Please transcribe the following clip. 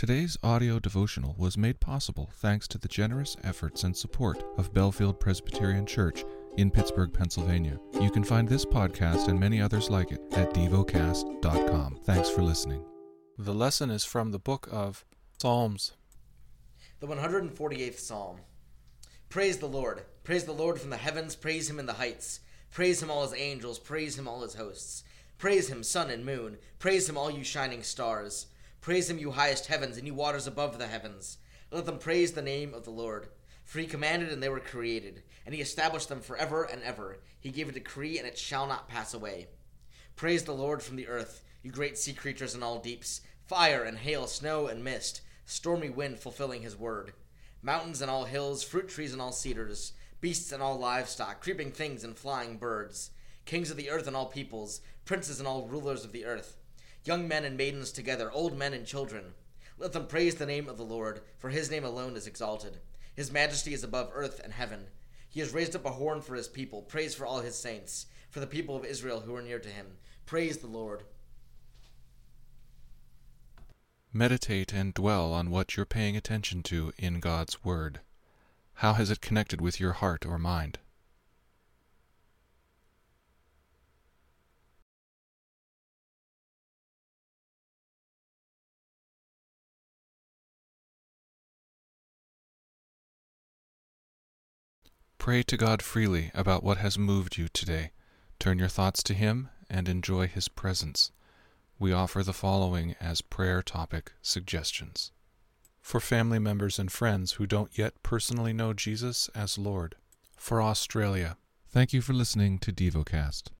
Today's audio devotional was made possible thanks to the generous efforts and support of Bellefield Presbyterian Church in Pittsburgh, Pennsylvania. You can find this podcast and many others like it at devocast.com. Thanks for listening. The lesson is from the book of Psalms. The 148th Psalm. Praise the Lord. Praise the Lord from the heavens. Praise him in the heights. Praise him, all his angels. Praise him, all his hosts. Praise him, sun and moon. Praise him, all you shining stars. Praise him, you highest heavens, and you waters above the heavens. Let them praise the name of the Lord. For he commanded, and they were created, and he established them forever and ever. He gave a decree, and it shall not pass away. Praise the Lord from the earth, you great sea creatures in all deeps, fire and hail, snow and mist, stormy wind fulfilling his word. Mountains and all hills, fruit trees and all cedars, beasts and all livestock, creeping things and flying birds, kings of the earth and all peoples, princes and all rulers of the earth young men and maidens together, old men and children. Let them praise the name of the Lord, for his name alone is exalted. His majesty is above earth and heaven. He has raised up a horn for his people. Praise for all his saints, for the people of Israel who are near to him. Praise the Lord. Meditate and dwell on what you're paying attention to in God's Word. How has it connected with your heart or mind? Pray to God freely about what has moved you today. Turn your thoughts to Him and enjoy His presence. We offer the following as prayer topic suggestions. For family members and friends who don't yet personally know Jesus as Lord. For Australia. Thank you for listening to DevoCast.